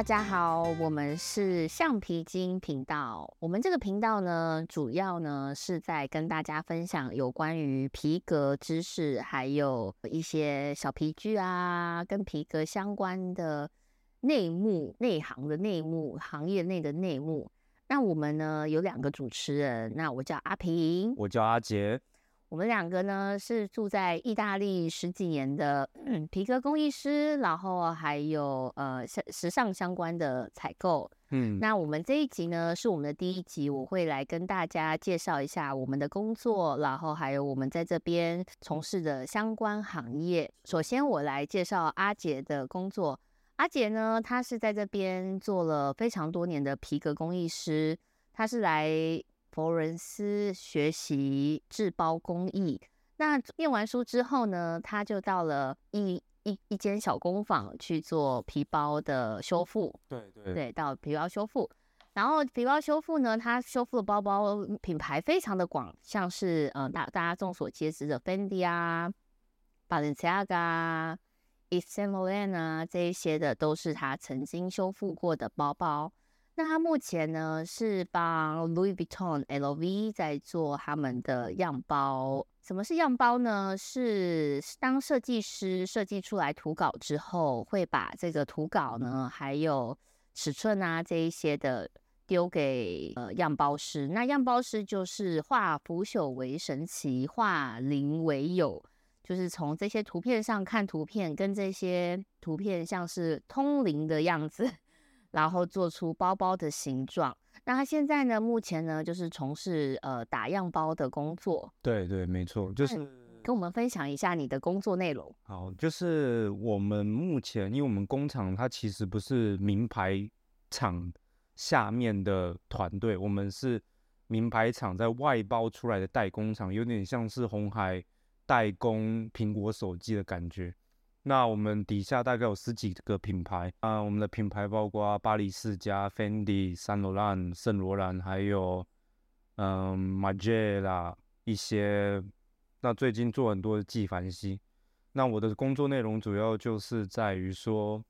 大家好，我们是橡皮筋频道。我们这个频道呢，主要呢是在跟大家分享有关于皮革知识，还有一些小皮具啊，跟皮革相关的内幕、内行的内幕、行业内的内幕。那我们呢有两个主持人，那我叫阿平，我叫阿杰。我们两个呢是住在意大利十几年的皮革工艺师，然后还有呃时时尚相关的采购。嗯，那我们这一集呢是我们的第一集，我会来跟大家介绍一下我们的工作，然后还有我们在这边从事的相关行业。首先我来介绍阿杰的工作。阿杰呢，他是在这边做了非常多年的皮革工艺师，他是来。佛伦斯学习制包工艺，那念完书之后呢，他就到了一一一间小工坊去做皮包的修复。对对对，到皮包修复，然后皮包修复呢，它修复的包包品牌非常的广，像是呃大大家众所皆知的 Fendi 啊、Balenciaga、Yves Saint Laurent 啊这一些的，都是他曾经修复过的包包。那他目前呢是帮 Louis Vuitton、LV 在做他们的样包。什么是样包呢？是当设计师设计出来图稿之后，会把这个图稿呢，还有尺寸啊这一些的丢给呃样包师。那样包师就是化腐朽为神奇，化零为有，就是从这些图片上看图片，跟这些图片像是通灵的样子。然后做出包包的形状。那他现在呢？目前呢，就是从事呃打样包的工作。对对，没错，就是跟我们分享一下你的工作内容。好，就是我们目前，因为我们工厂它其实不是名牌厂下面的团队，我们是名牌厂在外包出来的代工厂，有点像是红海代工苹果手机的感觉。那我们底下大概有十几个品牌啊，我们的品牌包括巴黎世家、Fendi、圣罗兰、圣罗兰，还有嗯 m a g e l 一些。那最近做很多的纪梵希。那我的工作内容主要就是在于说，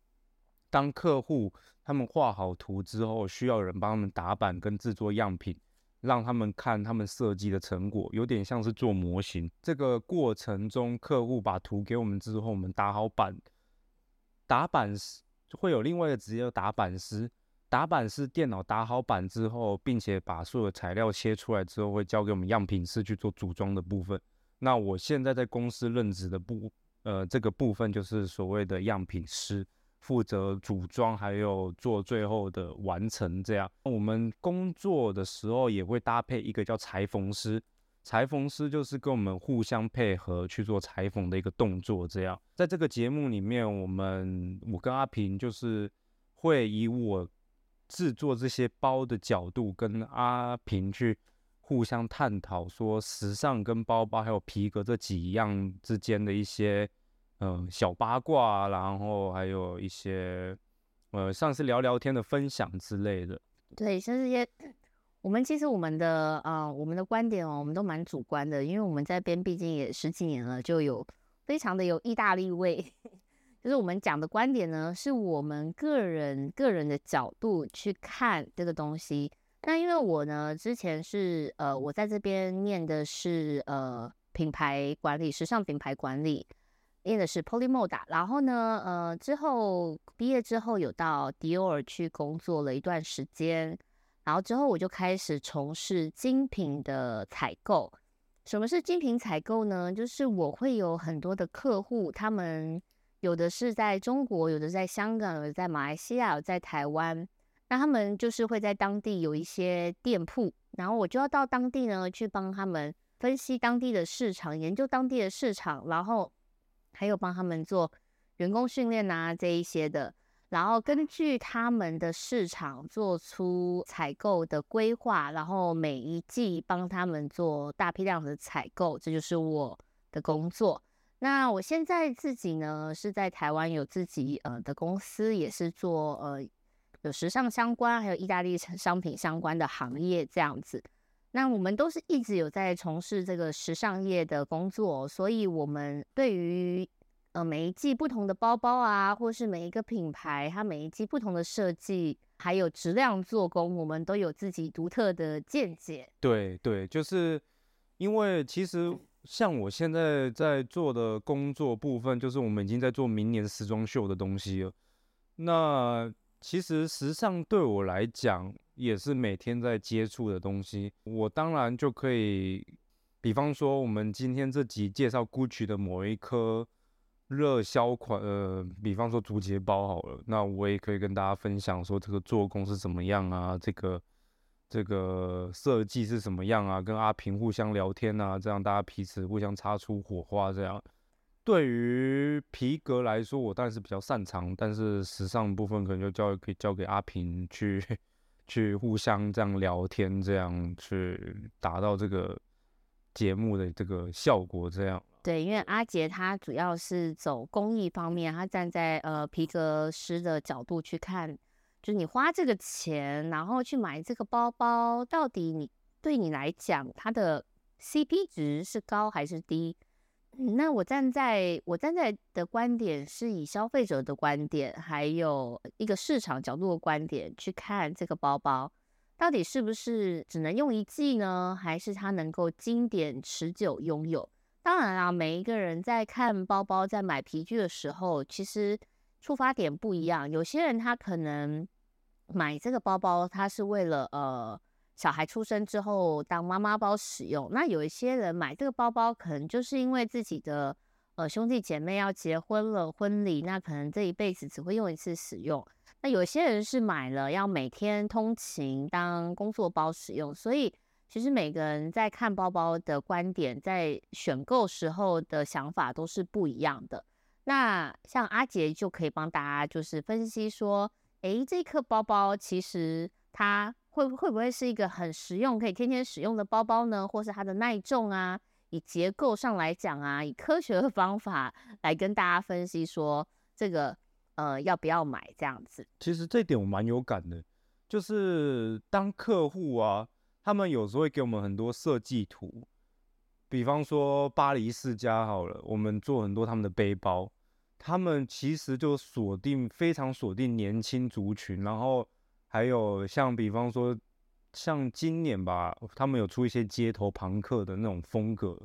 当客户他们画好图之后，需要人帮他们打版跟制作样品。让他们看他们设计的成果，有点像是做模型。这个过程中，客户把图给我们之后，我们打好版，打版师会有另外一个职业打版师。打版师电脑打好版之后，并且把所有材料切出来之后，会交给我们样品师去做组装的部分。那我现在在公司任职的部，呃，这个部分就是所谓的样品师。负责组装，还有做最后的完成。这样，我们工作的时候也会搭配一个叫裁缝师。裁缝师就是跟我们互相配合去做裁缝的一个动作。这样，在这个节目里面，我们我跟阿平就是会以我制作这些包的角度，跟阿平去互相探讨，说时尚跟包包还有皮革这几样之间的一些。嗯，小八卦，然后还有一些，呃，像是聊聊天的分享之类的。对，像这些，我们其实我们的啊，我们的观点哦，我们都蛮主观的，因为我们在边毕竟也十几年了，就有非常的有意大利味。就是我们讲的观点呢，是我们个人个人的角度去看这个东西。那因为我呢，之前是呃，我在这边念的是呃品牌管理，时尚品牌管理。念的是 Polymoda，然后呢，呃，之后毕业之后有到迪奥尔去工作了一段时间，然后之后我就开始从事精品的采购。什么是精品采购呢？就是我会有很多的客户，他们有的是在中国，有的在香港，有的在马来西亚，有在台湾，那他们就是会在当地有一些店铺，然后我就要到当地呢去帮他们分析当地的市场，研究当地的市场，然后。还有帮他们做员工训练啊这一些的，然后根据他们的市场做出采购的规划，然后每一季帮他们做大批量的采购，这就是我的工作。那我现在自己呢是在台湾有自己呃的公司，也是做呃有时尚相关，还有意大利商品相关的行业这样子。那我们都是一直有在从事这个时尚业的工作，所以我们对于呃每一季不同的包包啊，或是每一个品牌它每一季不同的设计，还有质量做工，我们都有自己独特的见解。对对，就是因为其实像我现在在做的工作部分，就是我们已经在做明年时装秀的东西了。那其实时尚对我来讲也是每天在接触的东西。我当然就可以，比方说我们今天这集介绍 GUCCI 的某一颗热销款，呃，比方说竹节包好了，那我也可以跟大家分享说这个做工是怎么样啊，这个这个设计是什么样啊，跟阿平互相聊天啊，这样大家彼此互相擦出火花这样。对于皮革来说，我当然是比较擅长，但是时尚部分可能就交可以交给阿平去去互相这样聊天，这样去达到这个节目的这个效果。这样对，因为阿杰他主要是走工艺方面，他站在呃皮革师的角度去看，就是你花这个钱，然后去买这个包包，到底你对你来讲，它的 CP 值是高还是低？那我站在我站在的观点是以消费者的观点，还有一个市场角度的观点去看这个包包，到底是不是只能用一季呢？还是它能够经典持久拥有？当然啦，每一个人在看包包、在买皮具的时候，其实出发点不一样。有些人他可能买这个包包，他是为了呃。小孩出生之后当妈妈包使用，那有一些人买这个包包，可能就是因为自己的呃兄弟姐妹要结婚了，婚礼，那可能这一辈子只会用一次使用。那有些人是买了要每天通勤当工作包使用，所以其实每个人在看包包的观点，在选购时候的想法都是不一样的。那像阿杰就可以帮大家就是分析说，诶，这颗包包其实它。会会不会是一个很实用、可以天天使用的包包呢？或是它的耐重啊，以结构上来讲啊，以科学的方法来跟大家分析说这个呃要不要买这样子。其实这点我蛮有感的，就是当客户啊，他们有时候会给我们很多设计图，比方说巴黎世家好了，我们做很多他们的背包，他们其实就锁定非常锁定年轻族群，然后。还有像比方说，像今年吧，他们有出一些街头朋克的那种风格，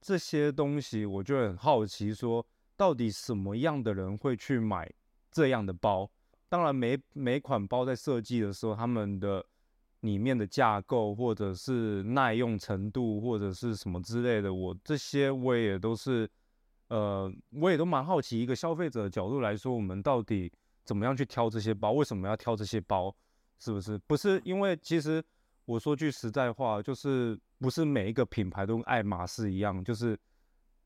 这些东西我就很好奇，说到底什么样的人会去买这样的包？当然，每每款包在设计的时候，他们的里面的架构或者是耐用程度或者是什么之类的，我这些我也都是，呃，我也都蛮好奇，一个消费者的角度来说，我们到底。怎么样去挑这些包？为什么要挑这些包？是不是？不是因为其实我说句实在话，就是不是每一个品牌都跟爱马仕一样，就是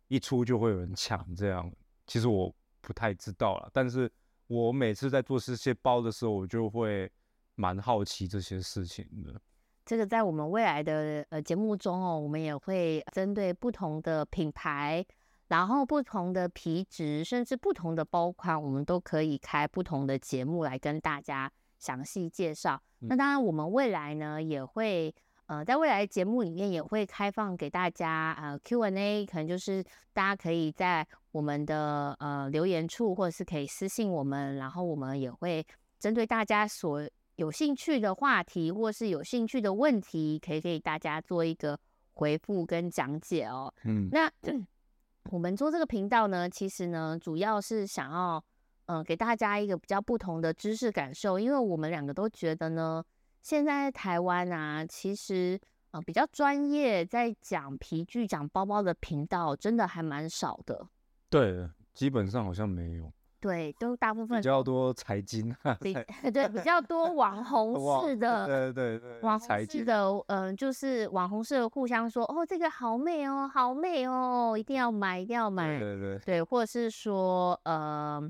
一出就会有人抢这样。其实我不太知道了，但是我每次在做这些包的时候，我就会蛮好奇这些事情的。这个在我们未来的呃节目中哦，我们也会针对不同的品牌。然后不同的皮质，甚至不同的包款，我们都可以开不同的节目来跟大家详细介绍。那当然，我们未来呢也会，呃，在未来节目里面也会开放给大家，呃，Q&A，可能就是大家可以在我们的呃留言处，或者是可以私信我们，然后我们也会针对大家所有兴趣的话题，或是有兴趣的问题，可以给大家做一个回复跟讲解哦。嗯，那。我们做这个频道呢，其实呢，主要是想要，嗯，给大家一个比较不同的知识感受，因为我们两个都觉得呢，现在台湾啊，其实，呃，比较专业在讲皮具、讲包包的频道，真的还蛮少的。对，基本上好像没有。对，都大部分比较多财经，比对比较多网红式的，对对对，网红式的，嗯，就是网红式的互相说，哦，这个好美哦，好美哦，一定要买，一定要买，对对对，或者是说，呃，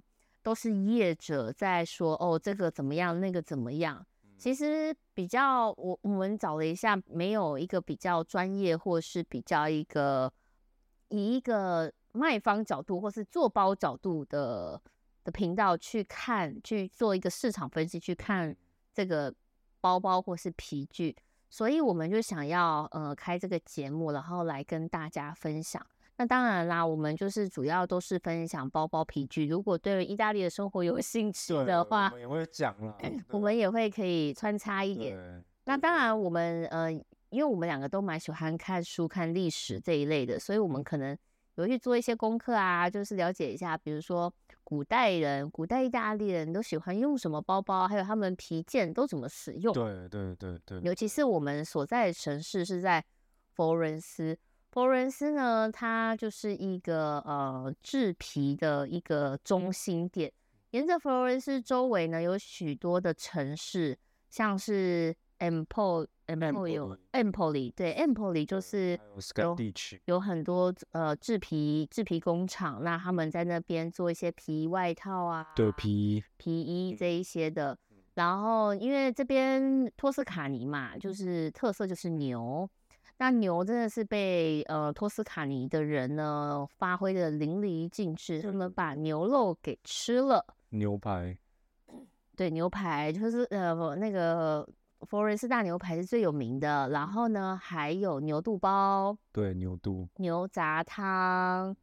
都是业者在说，哦，这个怎么样，那个怎么样，其实比较，我我们找了一下，没有一个比较专业，或是比较一个以一个卖方角度，或是做包角度的。的频道去看，去做一个市场分析，去看这个包包或是皮具，所以我们就想要呃开这个节目，然后来跟大家分享。那当然啦，我们就是主要都是分享包包皮具。如果对意大利的生活有兴趣的话，我们也会讲啦，我们也会可以穿插一点。那当然，我们呃，因为我们两个都蛮喜欢看书、看历史这一类的，所以我们可能有去做一些功课啊，就是了解一下，比如说古代人、古代意大利人都喜欢用什么包包，还有他们皮件都怎么使用。对对对对，尤其是我们所在的城市是在佛罗伦斯。佛罗伦斯呢，它就是一个呃制皮的一个中心点。沿着佛罗伦斯周围呢，有许多的城市，像是 Empoli、Empoli，对，Empoli 就是有有很多呃制皮制皮工厂，那他们在那边做一些皮外套啊，对皮衣皮衣这一些的。然后因为这边托斯卡尼嘛，就是特色就是牛。那牛真的是被呃托斯卡尼的人呢发挥的淋漓尽致，他们把牛肉给吃了。牛排，对，牛排就是呃那个佛罗伦斯大牛排是最有名的。然后呢，还有牛肚包，对，牛肚，牛杂汤。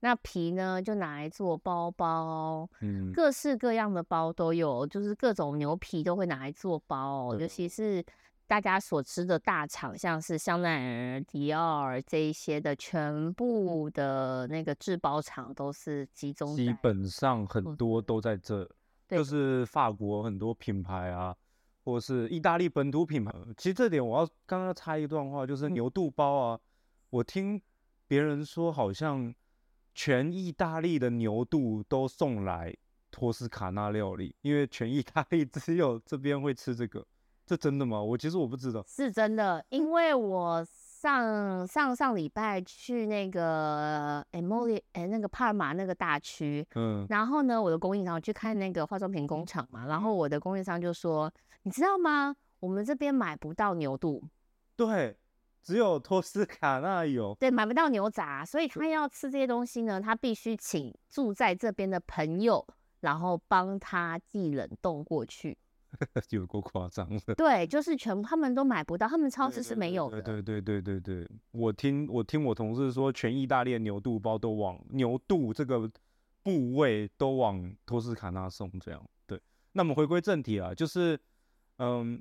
那皮呢就拿来做包包，嗯，各式各样的包都有，就是各种牛皮都会拿来做包，尤其是。大家所知的大厂，像是香奈儿、迪奥这一些的，全部的那个制包厂都是集中。基本上很多都在这，就是法国很多品牌啊，或是意大利本土品牌。其实这点我要刚刚插一段话，就是牛肚包啊，我听别人说，好像全意大利的牛肚都送来托斯卡纳料理，因为全意大利只有这边会吃这个。这真的吗？我其实我不知道，是真的，因为我上上上礼拜去那个 Emily 哎那个帕尔马那个大区，嗯，然后呢，我的供应商去看那个化妆品工厂嘛，然后我的供应商就说，你知道吗？我们这边买不到牛肚，对，只有托斯卡纳有，对，买不到牛杂，所以他要吃这些东西呢，他必须请住在这边的朋友，然后帮他寄冷冻过去。有够夸张的，对，就是全部他们都买不到，他们超市是没有的。对对对对对对，我听我听我同事说，全意大利的牛肚包都往牛肚这个部位都往托斯卡纳送，这样对。那我们回归正题啊，就是嗯，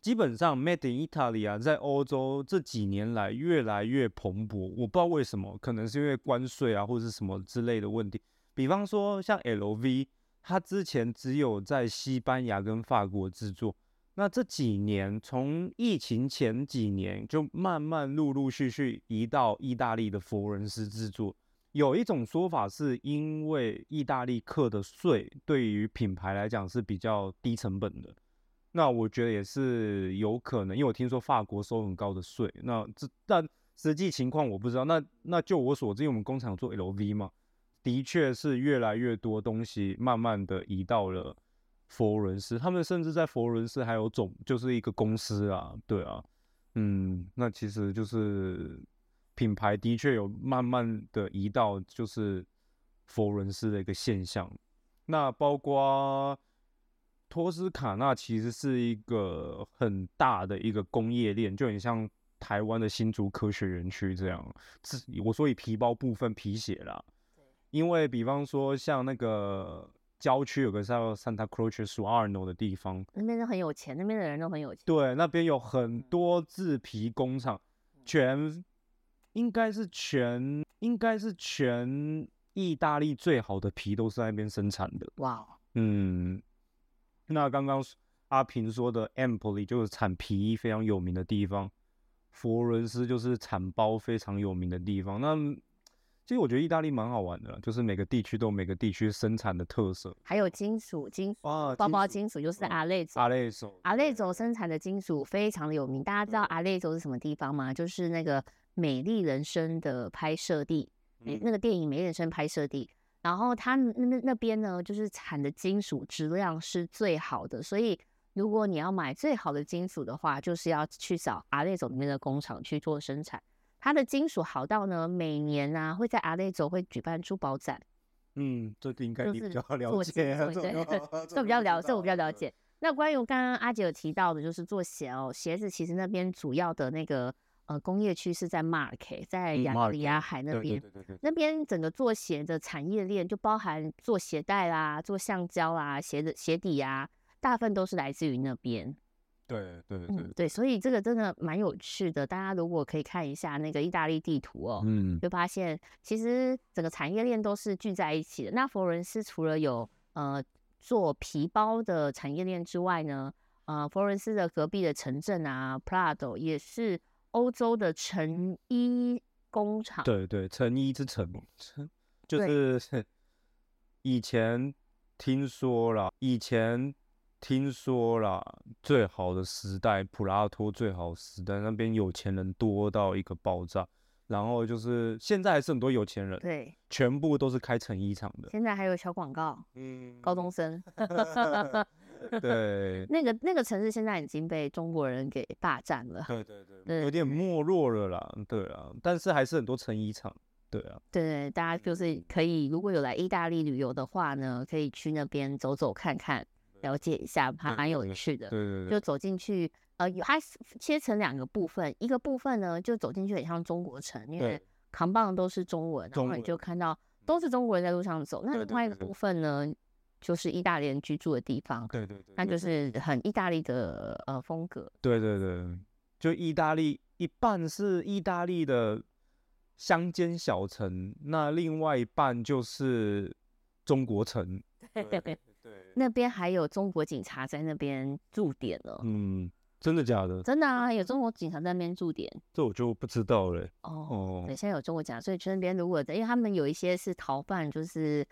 基本上 Made in Italy 啊，在欧洲这几年来越来越蓬勃，我不知道为什么，可能是因为关税啊或者是什么之类的问题。比方说像 LV。它之前只有在西班牙跟法国制作，那这几年从疫情前几年就慢慢陆陆续续移到意大利的佛伦斯制作。有一种说法是因为意大利课的税对于品牌来讲是比较低成本的，那我觉得也是有可能，因为我听说法国收很高的税，那这但实际情况我不知道。那那就我所知，因为我们工厂做 LV 嘛。的确是越来越多东西慢慢的移到了佛罗伦斯，他们甚至在佛罗伦斯还有总就是一个公司啊，对啊，嗯，那其实就是品牌的确有慢慢的移到就是佛罗伦斯的一个现象。那包括托斯卡纳其实是一个很大的一个工业链，就很像台湾的新竹科学园区这样。是我说以皮包部分皮鞋啦。因为，比方说，像那个郊区有个叫 Santa Croce su Arno 的地方，那边都很有钱，那边的人都很有钱。对，那边有很多制皮工厂，全应该是全应该是全意大利最好的皮都是在那边生产的。哇，嗯，那刚刚阿平说的 Empoli 就是产皮衣非常有名的地方，佛罗伦斯就是产包非常有名的地方。那其实我觉得意大利蛮好玩的，就是每个地区都有每个地区生产的特色，还有金属金属包包金属，就是阿雷佐。阿雷佐，阿雷佐生产的金属非常的有名。大家知道阿雷佐是什么地方吗？就是那个《美丽人生》的拍摄地，那个电影《美丽人生》拍摄地。然后它那那那边呢，就是产的金属质量是最好的，所以如果你要买最好的金属的话，就是要去找阿雷佐里面的工厂去做生产。它的金属好到呢，每年啊会在阿雷州会举办珠宝展。嗯，这个应该你比较 了解，这 比较了，这我比较了解。那关于刚刚阿姐有提到的，就是做鞋哦，鞋子其实那边主要的那个呃工业区是在马尔 K，在亚得里亚海那对边。对对对对，那边整个做鞋的产业链就包含做鞋带啦、做橡胶啦、鞋子鞋底啊，大部分都是来自于那边。对对对嗯，对，所以这个真的蛮有趣的。大家如果可以看一下那个意大利地图哦，嗯就发现其实整个产业链都是聚在一起的。那佛罗伦斯除了有呃做皮包的产业链之外呢，呃，佛罗伦斯的隔壁的城镇啊，Prado 也是欧洲的成衣工厂。对对，成衣之城，成就是 以前听说了，以前听说啦，最好的时代，普拉托最好的时代，那边有钱人多到一个爆炸。然后就是现在还是很多有钱人，对，全部都是开成衣厂的。现在还有小广告，嗯，高中生。对那个那个城市现在已经被中国人给霸占了。对对对，对有点没落了啦。对啊，但是还是很多成衣厂。对啊，对，大家就是可以，如果有来意大利旅游的话呢，可以去那边走走看看，了解一下，还蛮有趣的。对对对，就走进去，呃，有它是切成两个部分，一个部分呢就走进去很像中国城，因为扛棒都是中文，然后你就看到都是中国人在路上走。那另外一个部分呢，就是意大利人居住的地方，对对对，那就是很意大利的呃风格。对对对，就意大利一半是意大利的乡间小城，那另外一半就是中国城。对对对，那边还有中国警察在那边驻点了，嗯，真的假的？真的啊，有中国警察在那边驻点这我就不知道了。哦。哦对，，现在有中国警察，所以去那边如果因为他们有一些是逃犯，就是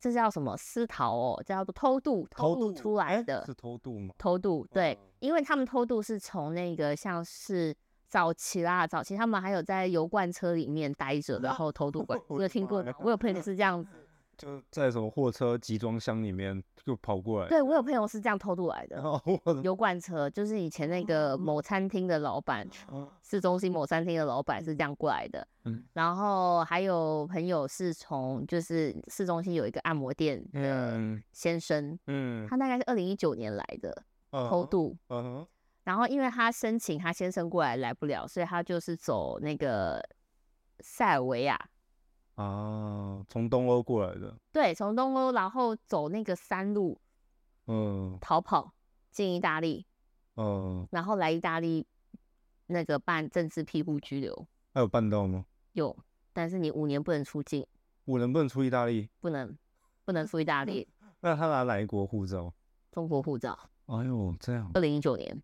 这叫什么私逃哦，这叫做偷渡偷渡渡出来哎的是偷渡吗？偷渡，对，嗯因为他们偷渡是从那个像是早期啦，早期他们还有在油罐车里面待着，然 后偷渡过来。我我有听过吗？我有朋友是这样子，就在什么货车集装箱里面就跑过来。对我有朋友是这样偷渡来的。油罐车就是以前那个某餐厅的老板，市中心某餐厅的老板是这样过来的。嗯然后还有朋友是从就是市中心有一个按摩店的嗯先生，嗯，他大概是二零一九年来的偷渡，嗯哼，然后因为他申请他先生过来来不了，所以他就是走那个塞尔维亚，啊，从东欧过来的，对，从东欧然后走那个山路嗯逃跑进意大利，嗯，然后来意大利那个办政治庇护拘留，还有办到吗？有，但是你五年不能出境，五年不能出意大利？不能不能出意大利，那他拿哪一国护照？中国护照，哎呦，这样，二零一九年，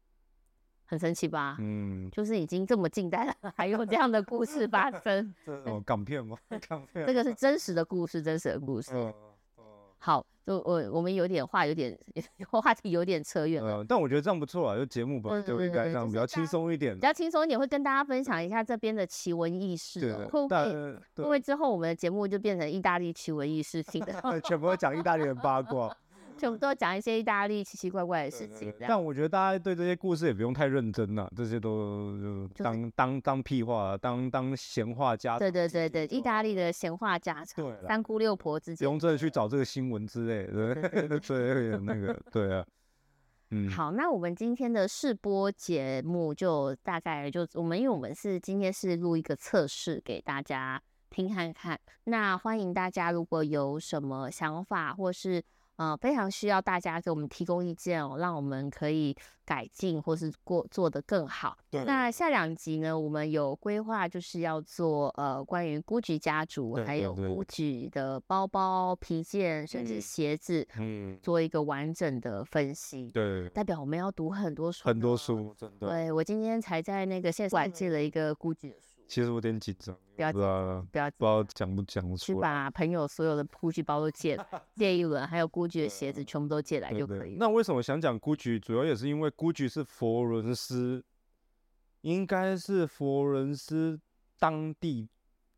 很神奇吧？嗯，就是已经这么近代了，还有这样的故事发生，这种港片吗？港片，这个是真实的故事，真实的故事。嗯，嗯好，就我我们有点话有点 话题有点扯远了，呃，但我觉得这样不错啊，就节目本来对就应该这样比较轻松一点比。较轻松一点，会跟大家分享一下这边的奇闻异事对哦。会不会会对不会之后我们的节目就变成意大利奇闻异事性的，全部都讲意大利人八卦。全部都讲一些意大利奇奇怪怪的事情，但我觉得大家对这些故事也不用太认真了，这些都就就是当当当屁话，当当闲话家常。对对对对，意大利的闲话家常对，三姑六婆之间不用真的去找这个新闻之类的，对，对，有点那个，对啊，嗯，好，那我们今天的试播节目就大概就我们，因为我们是今天是录一个测试给大家听看看。那欢迎大家如果有什么想法，或是呃非常需要大家给我们提供意见哦，让我们可以改进或是过做得更好。对那下两集呢，我们有规划就是要做呃关于 GUCCI 家族，还有 GUCCI 的包包、皮件，甚至嗯鞋子，嗯，做一个完整的分析。对，代表我们要读很多书，很多。书，真的，对我今天才在那个线上借了一个 GUCCI 的书，其实我有点紧张，不要不要不要不知道讲不讲得去出来，把朋友所有的 GUCCI 包都借来，借一轮，还有 GUCCI 的鞋子全部都借来就可以了。那为什么想讲 GUCCI？主要也是因为估计是佛伦斯，应该是佛伦斯当地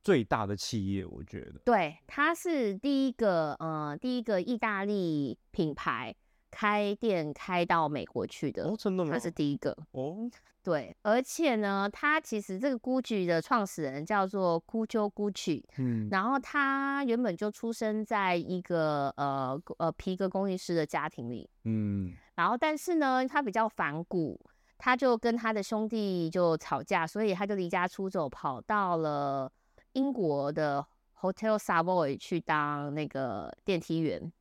最大的企业，我觉得。对，它是第一个，呃，第一个意大利品牌开店开到美国去的，哦，真的吗他？是第一个。哦，对，而且呢，他其实这个 GUCCI 的创始人叫做 Guccio Gucci，嗯，然后他原本就出生在一个呃呃皮革工艺师的家庭里，嗯，然后但是呢，他比较反骨，他就跟他的兄弟就吵架，所以他就离家出走，跑到了英国的 Hotel Savoy 去当那个电梯员，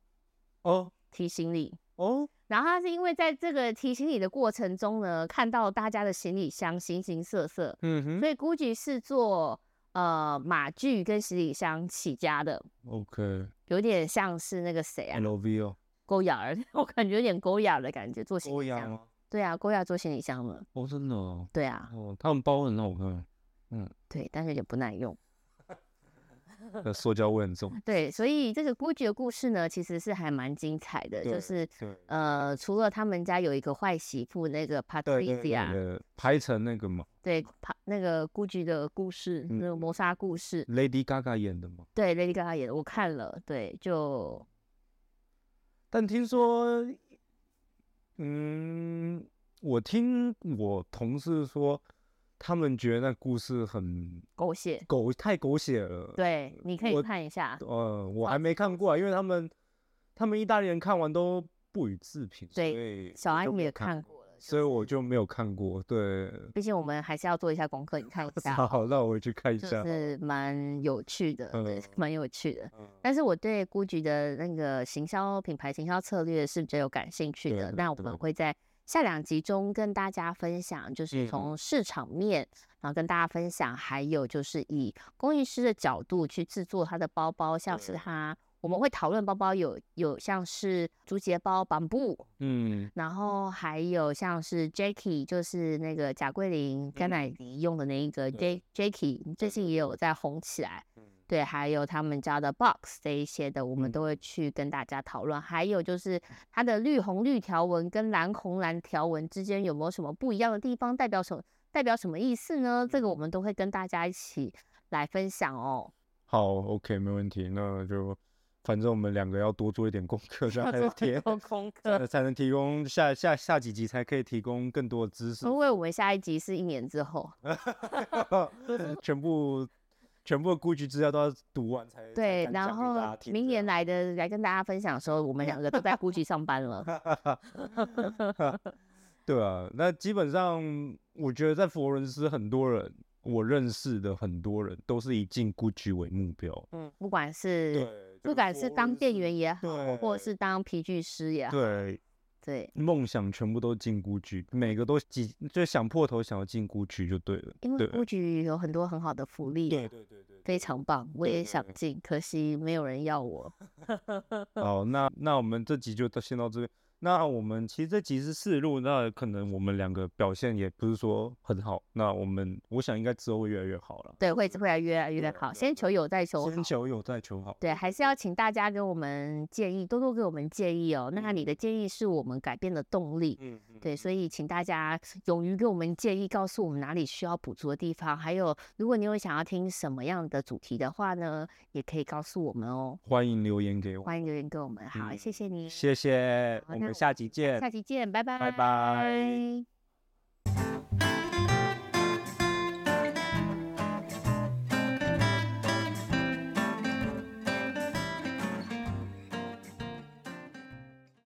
哦提行李。哦，然后他是因为在这个提行李的过程中呢，看到大家的行李箱形形色色，嗯哼。所以 GUCCI 是做呃马具跟行李箱起家的，，OK，有点像是那个谁啊，LV 哦，勾雅儿，我感觉有点勾雅的感觉，做行李箱。对啊，勾雅做行李箱了。哦，真的哦，对啊，哦，他们包很好看，嗯。对，但是有点不耐用。那塑胶味很重。对，所以这个 GUCCI 的故事呢，其实是还蛮精彩的，就是呃，除了他们家有一个坏媳妇那个 Patricia，对，拍成那个嘛对，帕那个 GUCCI 的故事，那个谋杀故事，，Lady Gaga 演的嘛。对，Lady Gaga 演的，我看了，对，就但听说，嗯，我听我同事说，他们觉得那故事很狗血。狗太狗血了。，对，你可以看一下。呃，我还没看过啊，因为他们他们意大利人看完都不予置评，对小安也看看过了，所以我就没有看过。对，毕竟我们还是要做一下功课，你看一下，好，那我回去看一就下。是蛮有趣的，对嗯，蛮有趣的。嗯但是我对 GUCCI 的那个行销品牌行销策略是比较有感兴趣的。那我们会在下两集中跟大家分享，就是嗯。从市场面，然后跟大家分享，还有就是以工艺师的角度去制作他的包包，像是对。他我们会讨论包包有有像是竹节包、绑布，嗯，然后还有像是 Jacky，就是那个贾桂林、甘嗯。乃迪用的那一个 J 对。Jacky，最近也有在红起来。嗯对，还有他们家的 Box 这一些的，我们嗯都会去跟大家讨论。还有就是它的绿红绿条纹跟蓝红蓝条纹之间有没有什么不一样的地方，代表什么代表什么意思呢？这个我们都会跟大家一起来分享哦。好，OK，没问题。那就反正我们两个要多做一点功课，这样才能提供功才课，才能提供下下下几集才可以提供更多的知识，因为我们下一集是一年之后。全部全部的估计资料都要读完才才对，敢然后明年来的来跟大家分享的时候，我们两个都在 GUCCI 上班了。对啊，那基本上我觉得在佛罗伦斯很多人，我认识的很多人都是以进 GUCCI 为目标。嗯，不管是，不管是当店员也好，或者是当皮具师也好，对对，梦想全部都进 GUCCI，每个都几，就想破头想要进 GUCCI 就对了。因为对 GUCCI 有很多很好的福利，对对对对。非常棒，我也想进，可惜没有人要我。好，那那我们这集就到先到这边。那我们其实这集是试录，那可能我们两个表现也不是说很好。那我们我想应该之后会越来越好了。对，会会来越来越对啊好，先求有再求好先。求有再求好。对，还是要请大家给我们建议，多多给我们建议哦。那你嗯的建议是我们改变的动力。嗯，嗯对，嗯所以请大家勇于给我们建议，告诉我们哪里需要补足的地方。还有，如果你有想要听什么样的主题的话呢，也可以告诉我们哦。欢迎留言给我。欢迎留言给我们。好，谢嗯谢你，谢谢，我们下集见，下集见，拜拜，拜拜。